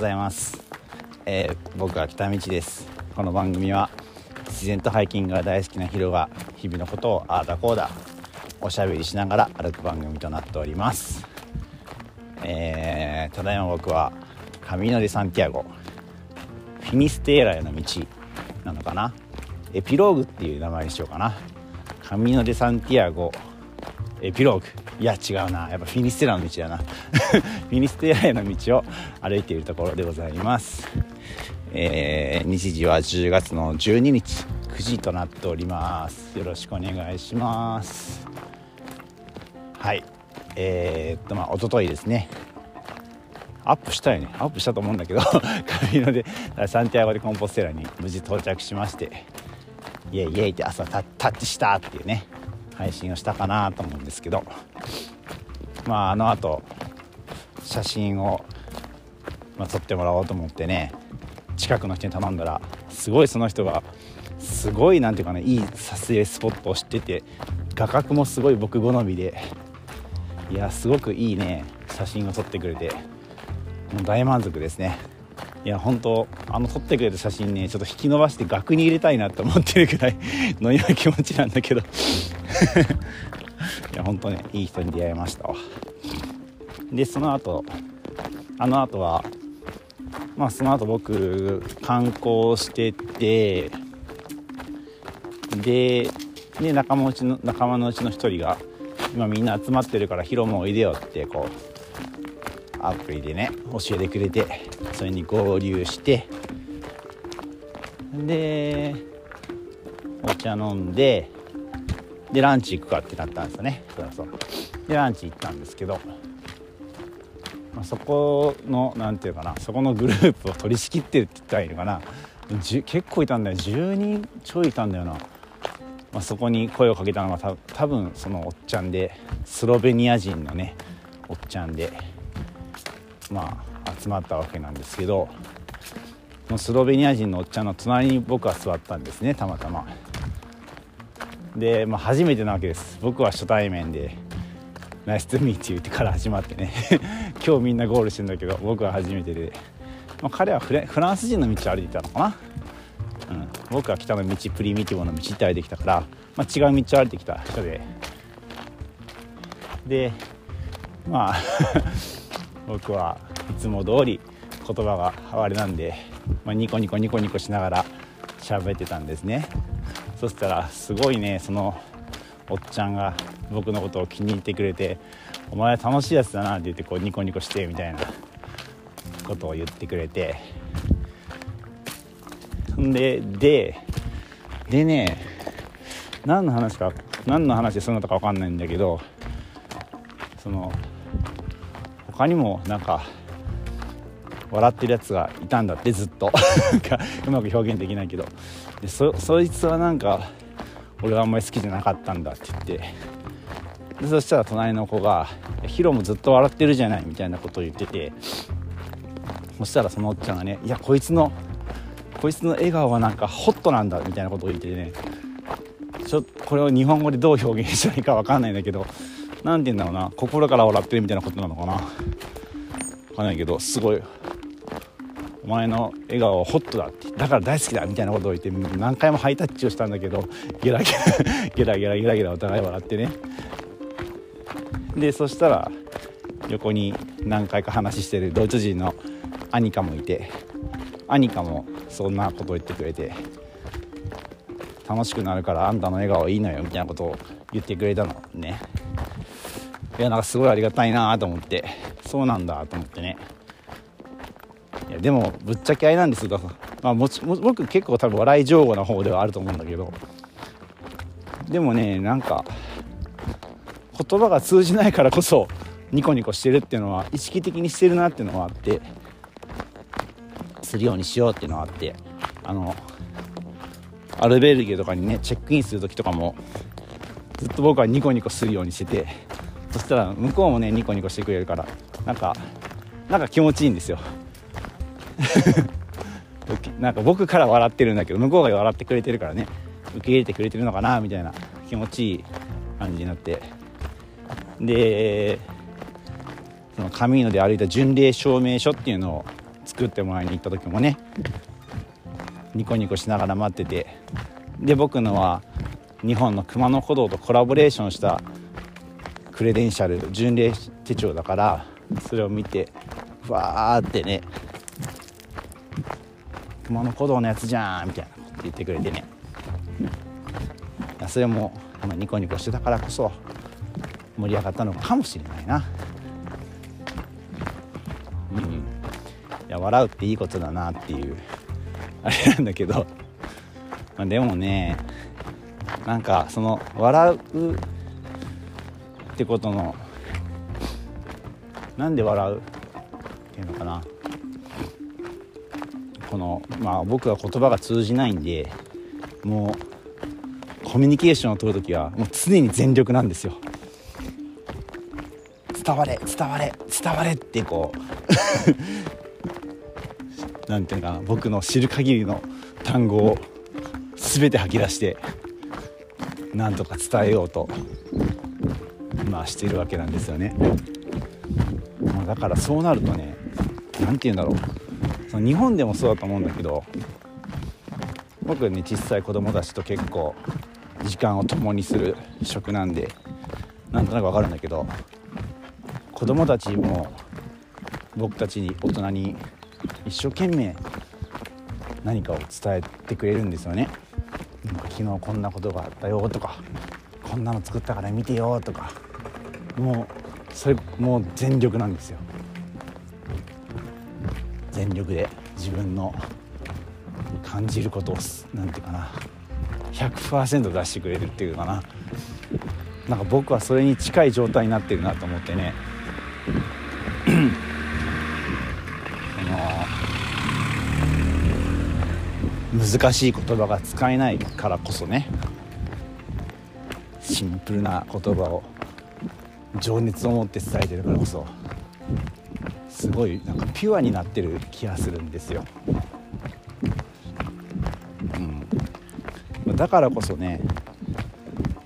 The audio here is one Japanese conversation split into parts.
ございます、えー、僕は北道です。この番組は自然とハイキングが大好きなヒロが日々のことをああだこうだおしゃべりしながら歩く番組となっております。えー、ただいま僕はカミノ・デ・サンティアゴフィニステーラへの道なのかな？エピローグっていう名前にしようかな。カミノ・デ・サンティアゴエピローグ。いや違うな。やっぱフィニステラの道だな。フィニステラへの道を歩いているところでございます。えー、日時は10月の12日9時となっております。よろしくお願いします。はい。えー、っとまあ一昨日ですね。アップしたよね。アップしたと思うんだけどカミノでサンティアゴでコンポステラに無事到着しましてイエイイエイって朝タッチしたっていうね配信をしたかなと思うんですけど。まああのあと写真を、まあ、撮ってもらおうと思ってね近くの人に頼んだらすごいその人がすごい何ていうかねいい撮影スポットを知ってて画角もすごい僕好みでいやすごくいいね写真を撮ってくれてもう大満足ですね。いや本当あの撮ってくれた写真ねちょっと引き伸ばして額に入れたいなって思ってるくらい のような気持ちなんだけど。いや本当ねいい人に出会いましたわ。でその後あの後はまあその後僕観光しててでで仲間うちの仲間のうちの一人が今みんな集まってるからヒロもおいでよってこうアプリでね教えてくれてそれに合流してでお茶飲んででランチ行くかってなったんですよね。そうそう。でランチ行ったんですけど、まあ、そこの何て言うかなそこのグループを取り仕切ってるって言ったらいいのかな。結構いたんだよ。10人ちょいいたんだよな。まあ、そこに声をかけたのが多分そのおっちゃんでスロベニア人のねおっちゃんでまあ集まったわけなんですけどそのスロベニア人のおっちゃんの隣に僕は座ったんですねたまたま。で、まあ、初めてなわけです。僕は初対面で「ナイストゥミーチュー」ってから始まってね。今日みんなゴールしてんだけど僕は初めてで、まあ、彼はフランス人の道を歩いてたのかな。うん、僕は北の道プリミティブの道って歩いてきたから、まあ、違う道を歩いてきた。人で。でまあ 僕はいつも通り言葉があれなんで、まあ、ニコニコニコニコしながら喋ってたんですね。そしたらすごいねそのおっちゃんが僕のことを気に入ってくれて「お前楽しいやつだな」って言ってこうニコニコしてみたいなことを言ってくれて。でででね何の話か何の話でそんなとか分かんないんだけどその他にもなんか笑ってるやつがいたんだってずっと。うまく表現できないけど。でそそいつはなんか俺はあんまり好きじゃなかったんだって言って。でそしたら隣の子が「ヒロもずっと笑ってるじゃない」みたいなことを言っててそしたらそのおっちゃんがね「いやこいつのこいつの笑顔はなんかホットなんだみたいなことを言っててねちょこれを日本語でどう表現したらいいか分かんないんだけど何て言うんだろうな心から笑ってるみたいなことなのかな。分かんないけどすごいお前の笑顔はホットだってだから大好きだみたいなことを言って何回もハイタッチをしたんだけどゲラゲラゲラゲラゲラゲラお互い笑ってね。でそしたら横に何回か話してるドイツ人のアニカもいてアニカもそんなこと言ってくれて楽しくなるからあんたの笑顔いいのよみたいなことを言ってくれたのね。いやなんかすごいありがたいなと思ってそうなんだと思ってね。いやでもぶっちゃけあれなんですよ、まあ、もちも僕結構多分笑い上手な方ではあると思うんだけど。でもねなんか言葉が通じないからこそニコニコしてるっていうのは意識的にしてるなっていうのはあってするようにしようっていうのがあってあのアルベルゲとかにねチェックインする時とかもずっと僕はニコニコするようにしててそしたら向こうもねニコニコしてくれるからなんかなんか気持ちいいんですよ。なんか僕から笑ってるんだけど向こうが笑ってくれてるからね受け入れてくれてるのかなみたいな気持ちいい感じになって。でそのカミーノで歩いた巡礼証明書っていうのを作ってもらいに行った時もねニコニコしながら待っててで僕のは日本の熊野古道とコラボレーションしたクレデンシャル巡礼手帳だからそれを見てふわーってね熊野古道のやつじゃんみたいなこと言ってくれてね。それもニコニコしてたからこそ盛り上がったのかもしれないな。うん。いや笑うっていいことだなっていう。あれなんだけど、まあ、でもねなんかその笑うってことのなんで笑う？っていうのかな。このまあ僕は言葉が通じないんでもうコミュニケーションを取る時はもう常に全力なんですよ。伝われ伝われ伝われってこう。なんていうかな僕の知る限りの単語を全て吐き出してなんとか伝えようとまあしてるわけなんですよね、まあ、だからそうなるとね何て言うんだろう。その日本でもそうだと思うんだけど僕ね小さい子供たちと結構時間を共にする職なんでなんとなく分かるんだけど子供たちも僕たちに大人に一生懸命何かを伝えてくれるんですよね。昨日こんなことがあったよとかこんなの作ったから見てよとかもうそれもう全力なんですよ。全力で自分の感じることを何て言うかな100%出してくれるっていうかな。なんか僕はそれに近い状態になってるなと思ってね。の難しい言葉が使えないからこそねシンプルな言葉を情熱を持って伝えてるからこそすごいなんかピュアになってる気がするんですよ、うん、だからこそね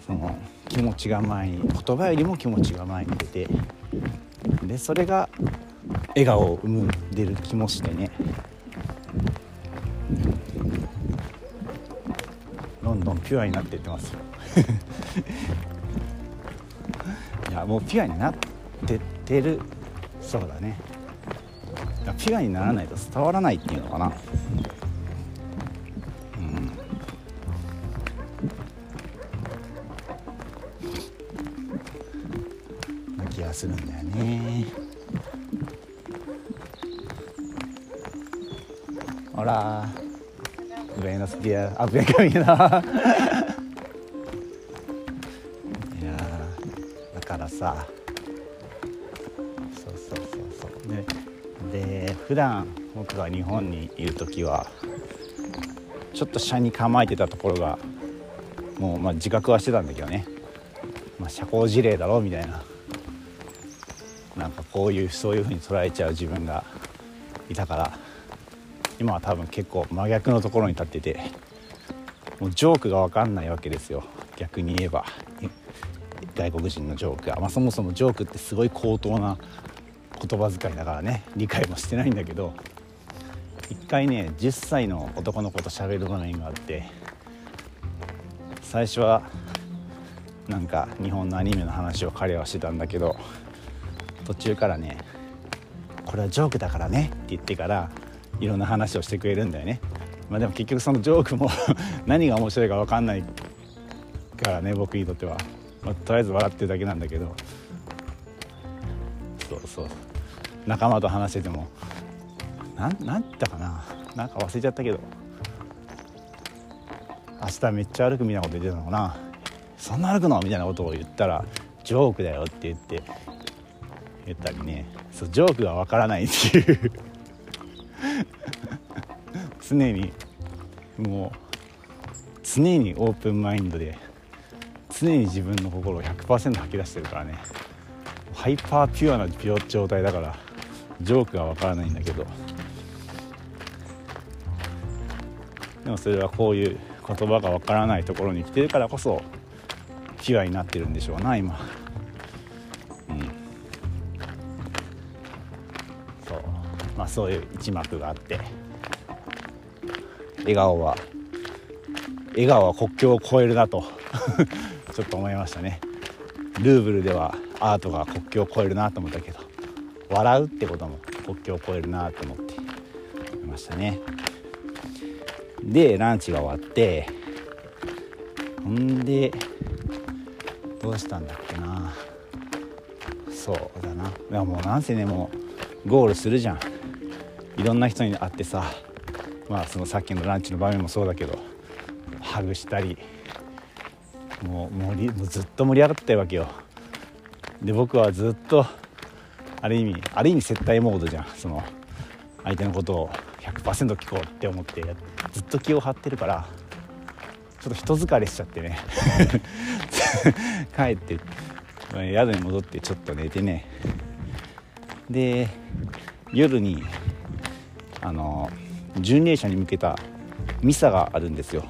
その気持ちが前に言葉よりも気持ちが前に出てでそれが笑顔を生んでる気もしてね。どんどんピュアになっていってますよ。いやもうピュアになってってるそうだね。ピュアにならないと伝わらないっていうのかな。うん。な気がするんだよほら Buenos días. Ah, bien camino. いや だからさそうそうそうそうでで普段僕が日本にいる時はちょっと車に構えてたところがもうまあ自覚はしてたんだけどね、まあ、社交辞令だろうみたいななんかこういうそういう風に捉えちゃう自分がいたから今は多分結構真逆のところに立っててもうジョークが分かんないわけですよ。逆に言えば。外国人のジョークが、まあ、そもそもジョークってすごい高等な言葉遣いだからね。理解もしてないんだけど。一回ね10歳の男の子と喋る場面があって最初はなんか日本のアニメの話を彼はしてたんだけど途中からね「これはジョークだからね」って言ってからいろんな話をしてくれるんだよね、まあ、でも結局そのジョークも 何が面白いか分かんないからね僕にとっては、まあ、とりあえず笑ってるだけなんだけど。そうそう。仲間と話してても。なんなん言ったかな。なんか忘れちゃったけど。明日めっちゃ歩くみたいなこと言ってたのかな。そんな歩くの？みたいなことを言ったらジョークだよって言って言ったりね。そうジョークがわからないっていう。常にもう常にオープンマインドで常に自分の心を100%吐き出してるからね。ハイパーピュアな状態だからジョークがわからないんだけど。でもそれはこういう言葉がわからないところに来てるからこそピュアになってるんでしょうな今。うん。そう。まあ、そういう一幕があって。笑顔は笑顔は国境を越えるなと ちょっと思いましたね。ルーブルではアートが国境を越えるなと思ったけど笑うってことも国境を越えるなと思っていましたね。でランチが終わってほんでどうしたんだっけな。そうだな。いやもうなんせねもうゴールするじゃん。いろんな人に会ってさまあそのさっきのランチの場面もそうだけどハグしたりもう盛りもうずっと盛り上がってたわけよ。で僕はずっとある意味ある意味接待モードじゃん。その相手のことを100%聞こうって思ってずっと気を張ってるからちょっと人疲れしちゃってね。帰って宿に戻ってちょっと寝てね。で夜にあの巡礼者に向けたミサがあるんですよ。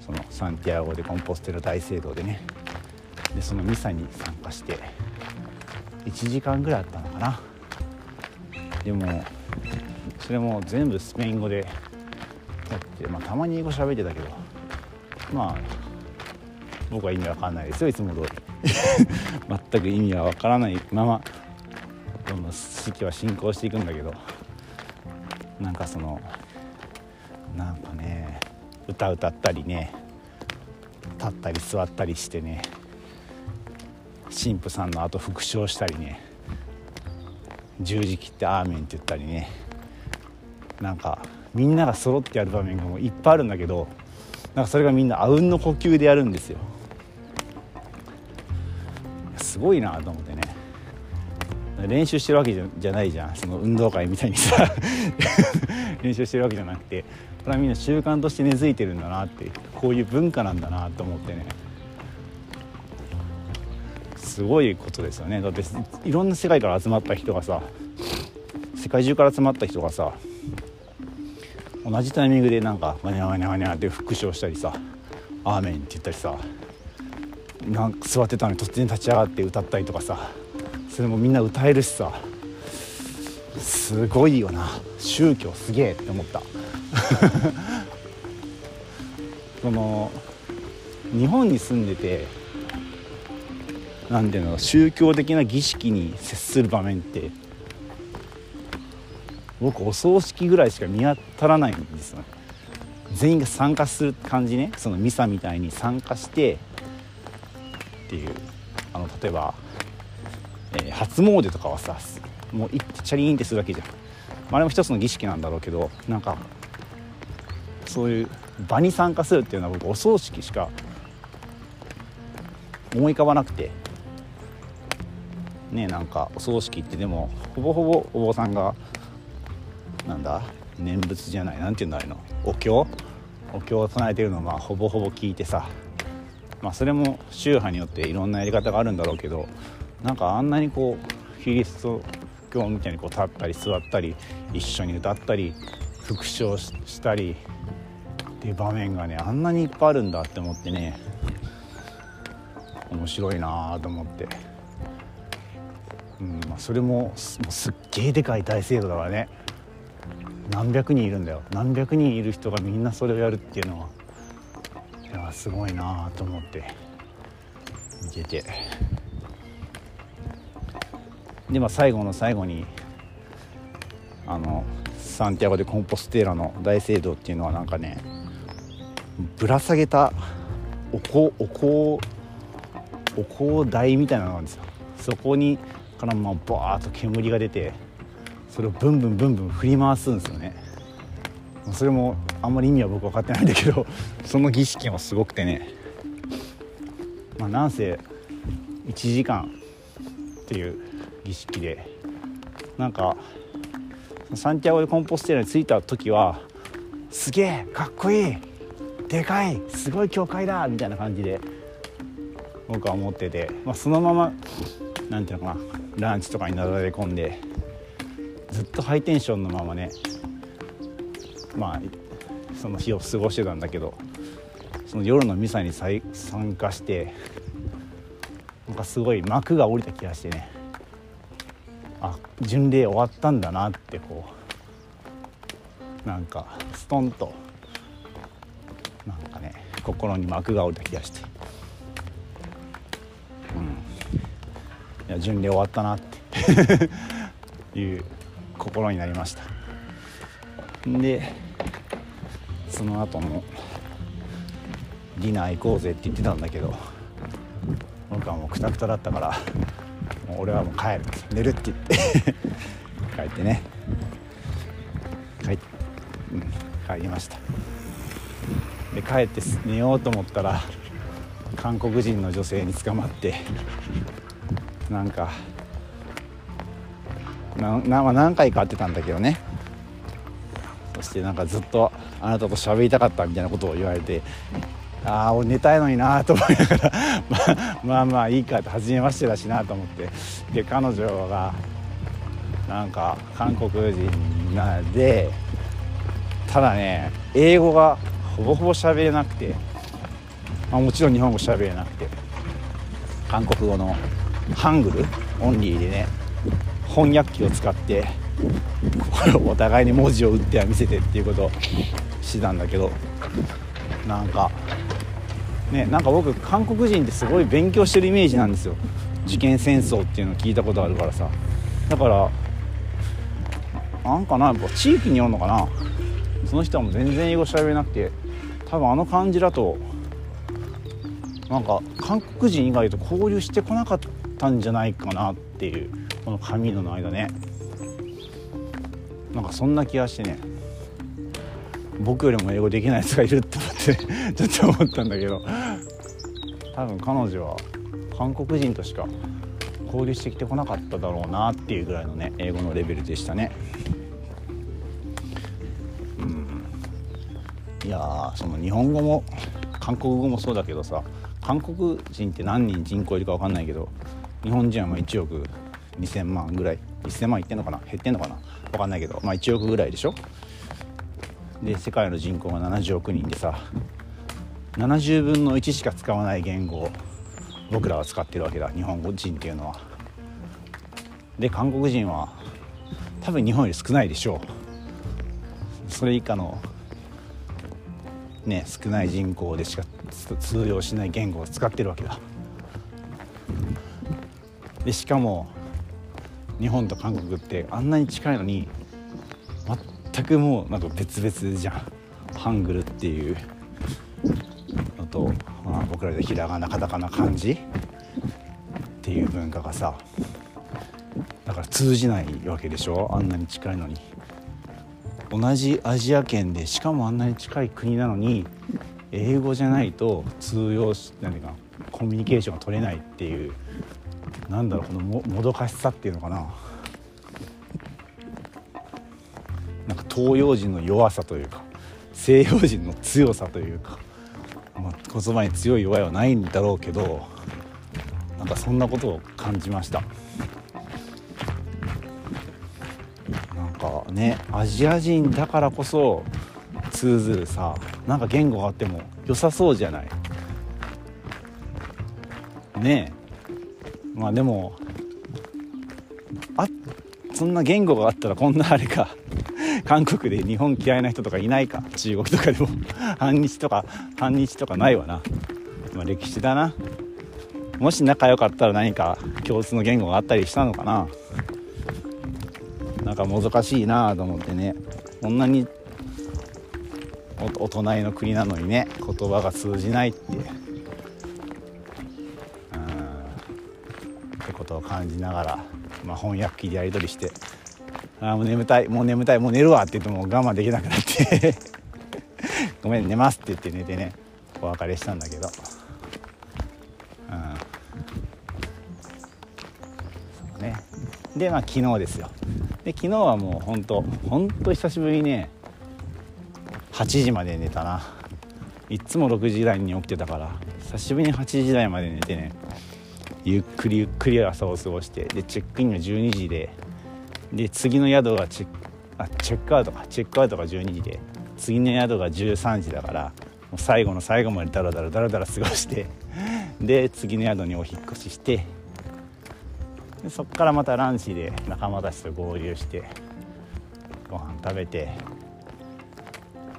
そのサンティアゴ・でコンポステラ大聖堂でね。でそのミサに参加して1時間ぐらいあったのかな。でもそれも全部スペイン語でやって、まあ、たまに英語喋ってたけどまあ僕は意味わかんないですよいつも通り。全く意味はわからないままどんどん式は進行していくんだけどなんかそのなんかね歌歌ったりね立ったり座ったりしてね神父さんの後復唱したりね十字切って「アーメン」って言ったりねなんかみんなが揃ってやる場面がもういっぱいあるんだけどなんかそれがみんなあうんの呼吸でやるんですよ。すごいなと思ってね。練習してるわけじゃないじゃん。その運動会みたいにさ。練習してるわけじゃなくて。これはみんな習慣として根付いてるんだなってこういう文化なんだなと思ってね。すごいことですよね。だっていろんな世界から集まった人がさ世界中から集まった人がさ同じタイミングでなんか「ワニャワニャワニャ」って復唱したりさ「アーメン」って言ったりさなんか座ってたのに突然立ち上がって歌ったりとかさそれもみんな歌えるしさ。すごいよな。宗教すげえって思った。その日本に住んでて何ていうの宗教的な儀式に接する場面って僕お葬式ぐらいしか見当たらないんですよね。全員が参加する感じね。そのミサみたいに参加してっていう。あの例えば、えー、初詣とかはさもう行ってチャリーンってするわけじゃん、まあ、れも一つの儀式なんだろうけどなんかそういう場に参加するっていうのは僕お葬式しか思い浮かばなくて。ねなんかお葬式ってでもほぼほぼお坊さんがなんだ念仏じゃない何て言うんだあれのお経？お経を唱えてるのまあほぼほぼ聞いてさ。まあそれも宗派によっていろんなやり方があるんだろうけどなんかあんなにこうキリスト教みたいにこう立ったり座ったり一緒に歌ったり復唱したりっていう場面がねあんなにいっぱいあるんだって思ってね面白いなと思って、うんまあ、それもすっげえでかい大聖堂だからね。何百人いるんだよ。何百人いる人がみんなそれをやるっていうのはいやすごいなと思って見てて。でまあ最後の最後にあのサンティアゴ・でコンポステーラの大聖堂っていうのはなんかねぶら下げたお香お香お香台みたいなのがあるんですよ。そこにからまあバーッと煙が出てそれをブンブンブンブン振り回すんですよね。それもあんまり意味は僕分かってないんだけどその儀式もすごくてね。まあなんせ1時間っていう儀式で。なんかサンティアゴ・でコンポステラに着いた時はすげえかっこいいでかいすごい教会だみたいな感じで僕は思ってて、まあ、そのまま何ていうのかなランチとかになだれ込んでずっとハイテンションのままねまあその日を過ごしてたんだけどその夜のミサに参加してなんかすごい幕が下りた気がしてね。あ巡礼終わったんだなってこうなんかストンとなんかね心に幕が下りた気がして。うん。いや巡礼終わったなって。いう心になりました。でその後もディナー行こうぜって言ってたんだけど僕はもうくたくただったからもう俺はもう帰る。寝るって言って。帰ってね。帰,、うん、帰りました。で帰って寝ようと思ったら韓国人の女性に捕まってなんかなな何回か会ってたんだけどね。そしてなんかずっとあなたと喋りたかったみたいなことを言われてああ俺寝たいのになと思いながら まあまあいいかって初めましてだしなと思って。で彼女がなんか韓国人なでただね英語がほぼほぼ喋れなくて、まあ、もちろん日本語喋れなくて韓国語のハングルオンリーでね翻訳機を使ってお互いに文字を打っては見せてっていうことをしてたんだけどなんかねなんか僕韓国人ってすごい勉強してるイメージなんですよ。受験戦争っていうのを聞いたことあるからさ。だからなんかなやっぱ地域におるのかな。その人はもう全然英語喋れなくて多分あの感じだとなんか韓国人以外と交流してこなかったんじゃないかなっていうこの髪の間ね。なんかそんな気がしてね。僕よりも英語できないやつがいるって思って ちょっと思ったんだけど。多分彼女は韓国人としか交流してきてこなかっただろうなっていうぐらいのね英語のレベルでしたね。うん、いやその日本語も韓国語もそうだけどさ韓国人って何人人口いるか分かんないけど日本人はま1億2000万ぐらい1000万いってんのかな減ってんのかな分かんないけどまあ1億ぐらいでしょ。で世界の人口が70億人でさ70分の1しか使わない言語を僕らは使ってるわけだ日本人っていうのは。で韓国人は多分日本より少ないでしょうそれ以下のね少ない人口でしか通用しない言語を使ってるわけだでしかも日本と韓国ってあんなに近いのに全くもうなんか別々じゃん。ハングルっていう。のと、まあ、僕らでひらがなカタカナ漢字っていう文化がさだから通じないわけでしょ？あんなに近いのに。同じアジア圏でしかもあんなに近い国なのに英語じゃないと通用し何かコミュニケーションが取れないっていうなんだろうこのももどかしさっていうのかな。東洋人の弱さというか西洋人の強さというか、まあ、言葉に強い弱いはないんだろうけどなんかそんなことを感じました。なんかねアジア人だからこそ通ずるさなんか言語があっても良さそうじゃない。ねえ。まあでもあそんな言語があったらこんなあれか。韓国で日本嫌いな人とかいないか？中国とかでも。反日とか反日とかないわな、まあ、歴史だな。もし仲良かったら何か共通の言語があったりしたのかな。なんかもどかしいなあと思ってね。こんなにお隣の国なのにね言葉が通じないって。うんってことを感じながら、まあ、翻訳機でやり取りして。あもう眠たいもう眠たいもう寝るわって言っても我慢できなくなって。ごめん寝ますって言って寝てねお別れしたんだけど。うん。そうね。でまあ昨日ですよ。で昨日はもうほんとほんと久しぶりにね8時まで寝たな。いっつも6時台に起きてたから久しぶりに8時台まで寝てねゆっくりゆっくり朝を過ごしてでチェックインが12時でで次の宿がチェックあチェックアウトか。チェックアウトが12時で次の宿が13時だからもう最後の最後までダラダラダラダラ過ごしてで次の宿にお引っ越ししてでそっからまたランチで仲間たちと合流してご飯食べて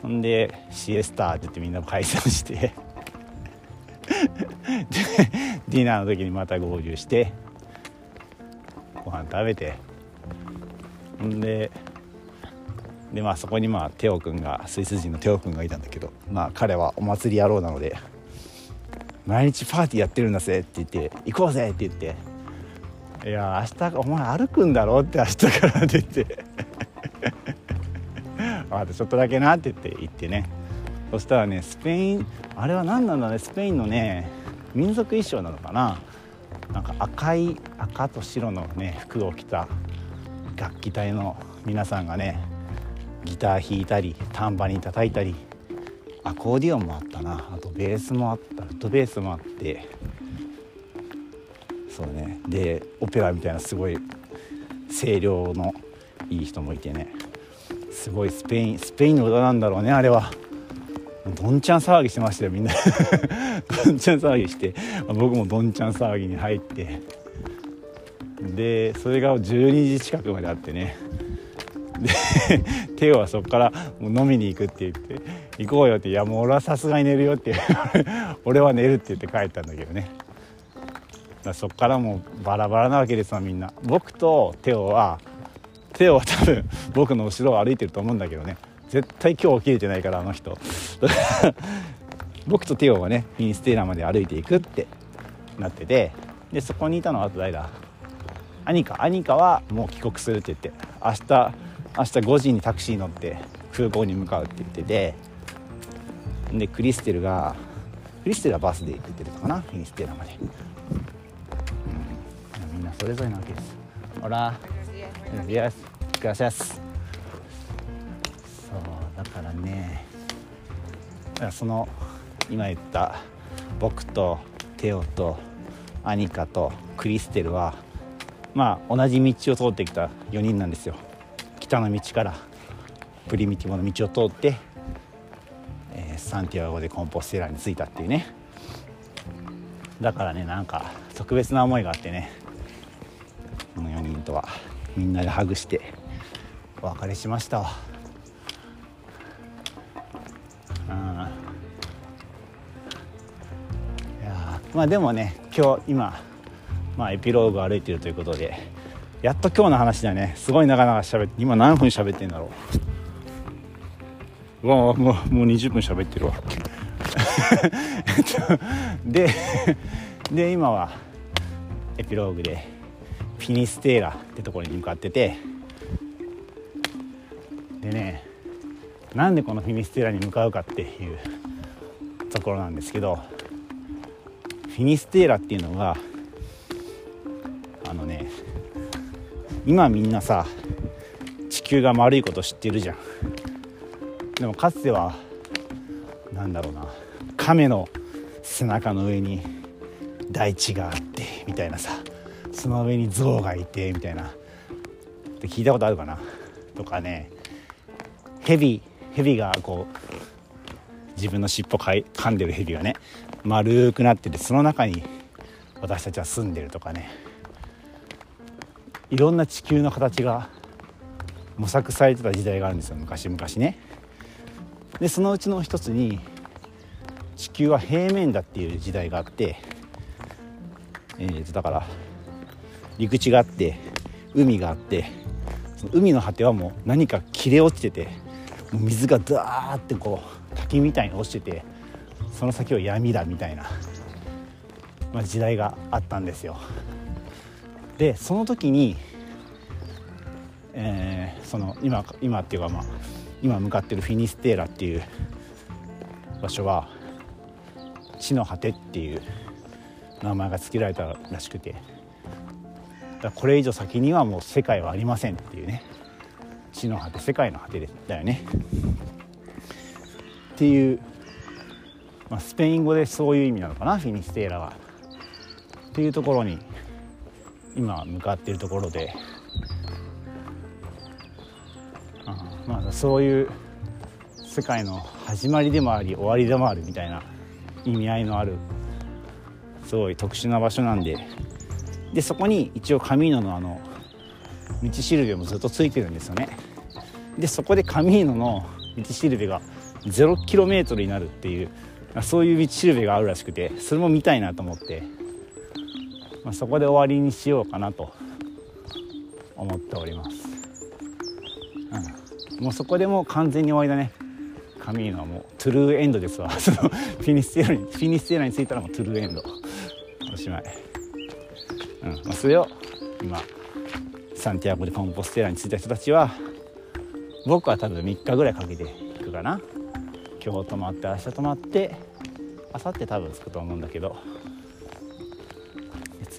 ほんでシエスターって言ってみんな解散してディナーの時にまた合流してご飯食べてででまあそこにまあテオ君がスイス人のテオ君がいたんだけどまあ彼はお祭り野郎なので毎日パーティーやってるんだぜって言って行こうぜって言って。いや明日お前歩くんだろ？って明日からって。言ってちょっとだけなって言って行ってね。そしたらねスペインあれは何なんだね？スペインのね民族衣装なのかな？なんか赤い赤と白のね服を着た楽器隊の皆さんがねギター弾いたりタンバリン叩いたりアコーディオンもあったな。あとベースもあった。フットベースもあって。そうね。でオペラみたいなすごい声量のいい人もいてね。すごいスペインスペインの歌なんだろうねあれは。どんちゃん騒ぎしてましたよみんな。どんちゃん騒ぎして。僕もどんちゃん騒ぎに入って。でそれが12時近くまであってね。でテオはそこからもう飲みに行くって言って行こうよっていやもう俺はさすがに寝るよって 俺は寝るって言って帰ったんだけどね。だそこからもうバラバラなわけですわみんな。僕とテオはテオは多分僕の後ろを歩いてると思うんだけどね。絶対今日起きれてないからあの人。僕とテオはねフィニステーラーまで歩いていくってなってて。でそこにいたのはあと誰だ？アニカアニカはもう帰国するって言って明日明日5時にタクシー乗って空港に向かうって言っててでクリステルがクリステルはバスで行ってたかなフィニステーラまで、うん、みんなそれぞれなわけです。ほら。Buenos días. Gracias. そうだからね。その今言った僕とテオとアニカとクリステルはまあ同じ道を通ってきた4人なんですよ。北の道からプリミティブの道を通って、えー、サンティアゴでコンポステラーに着いたっていうね。だからねなんか特別な思いがあってね。この4人とはみんなでハグしてお別れしましたわ。いやまあでもね今日今、まあ、エピローグを歩いてるということでやっと今日の話だね。すごい長々喋って今何分喋ってんだろう。うわもうもう20分喋ってるわ。でで今はエピローグでフィニステーラってところに向かっててでねなんでこのフィニステーラに向かうかっていうところなんですけどフィニステーラっていうのが今みんなさ地球が丸いこと知ってるじゃん。でもかつては何だろうな亀の背中の上に大地があってみたいなさその上に象がいてみたいな。って聞いたことあるかな？とかね。ヘビヘビがこう自分の尻尾かい噛んでるヘビがね丸くなっててその中に私たちは住んでるとかね。いろんな地球の形が模索されてた時代があるんですよ昔々ね。でそのうちの一つに地球は平面だっていう時代があって、えー、とだから陸地があって海があってその海の果てはもう何か切れ落ちててもう水がダーってこう滝みたいに落ちててその先は闇だみたいな、まあ、時代があったんですよ。でその時に、えー、その今今っていうかまあ今向かってるフィニステーラっていう場所は地の果てっていう名前が付けられたらしくてだこれ以上先にはもう世界はありませんっていうね。地の果て世界の果てだよね。っていう、まあ、スペイン語でそういう意味なのかなフィニステーラは。っていうところに今向かっているところで。あまあそういう世界の始まりでもあり終わりでもあるみたいな意味合いのあるすごい特殊な場所なんで。でそこに一応カミーノのあの道しるべもずっとついてるんですよね。でそこでカミーノの道しるべが 0km になるっていうそういう道しるべがあるらしくてそれも見たいなと思って、まあ、そこで終わりにしようかなと思っております、うん、もうそこでもう完全に終わりだね。カミーノはもうトゥルーエンドですわ。そのフィニステーラにフィニステーラに着いたらもうトゥルーエンド。おしまい、うん。まあ、それを今サンティアゴでコンポステーラに着いた人たちは僕は多分3日ぐらいかけて行くかな。今日泊まって明日泊まって明後日多分着くと思うんだけど。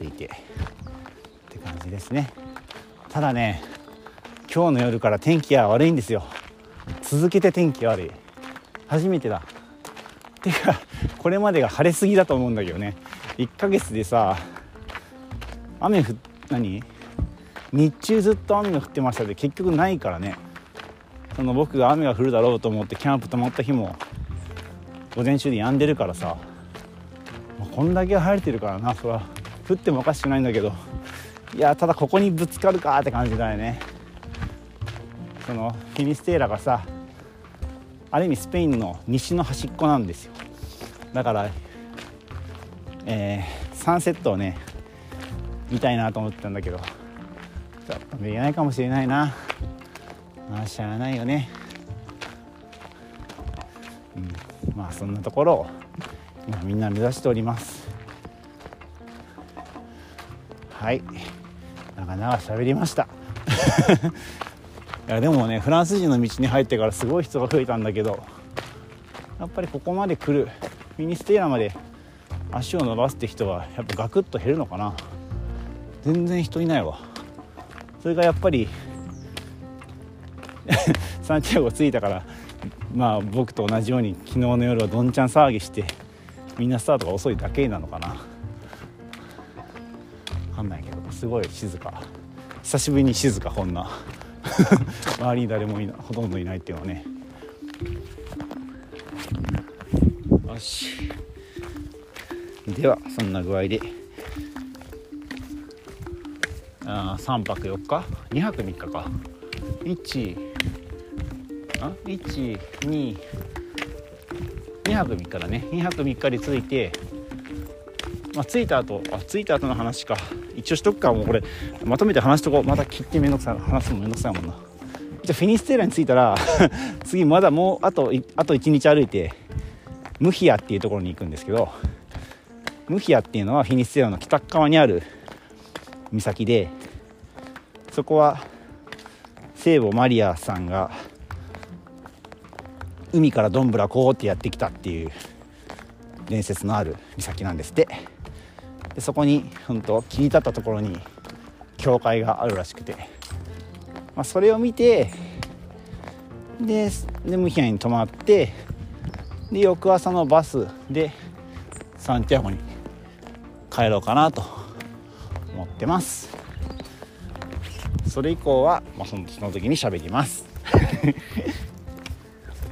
着いてって感じですね。ただね今日の夜から天気が悪いんですよ。続けて天気悪い。初めてだ。てかこれまでが晴れすぎだと思うんだけどね。1ヶ月でさ雨降っ何？日中ずっと雨が降ってましたで結局ないからね。その僕が雨が降るだろうと思ってキャンプ泊まった日も午前中で止んでるからさ。こんだけ晴れてるからなそれは。降ってもおかしくないんだけどいやただここにぶつかるかって感じだよね。そのフィニステーラがさある意味スペインの西の端っこなんですよ。だから、えー、サンセットをね見たいなと思ってたんだけどちょっと見えないかもしれないな。まあしゃあないよね。うん。まあそんなところを今みんな目指しております。はい。長々喋りました。いやでもねフランス人の道に入ってからすごい人が増えたんだけどやっぱりここまで来るフィニステーラまで足を伸ばすって人はやっぱガクッと減るのかな。全然人いないわ。それがやっぱり サンティアゴ着いたからまあ僕と同じように昨日の夜はどんちゃん騒ぎしてみんなスタートが遅いだけなのかな。かんないけどすごい静か。久しぶりに静かこんな。周りに誰もいなほとんどいないっていうのはね。よし。ではそんな具合で。あ3泊4日？2泊3日か。1あ？1 2 2泊3日だね。2泊3日で着いてまあ着いた後あ着いた後の話か。一応しとくかもうこれ。まとめて話しとこう。また切ってめんどくさい話すのめんどくさいもんな。じゃフィニステーラに着いたら 次まだもうあとあと1日歩いてムヒアっていうところに行くんですけどムヒアっていうのはフィニステーラの北側にある岬でそこは聖母マリアさんが海からどんぶらこうってやってきたっていう伝説のある岬なんですって。でそこに本当切り立ったところに教会があるらしくて、まあ、それを見てででムヒアに泊まってで翌朝のバスでサンティアゴに帰ろうかなと思ってます。それ以降は、まあ、そのその時に喋ります。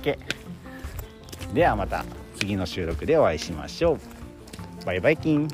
OK ではまた次の収録でお会いしましょう。バイバイキン。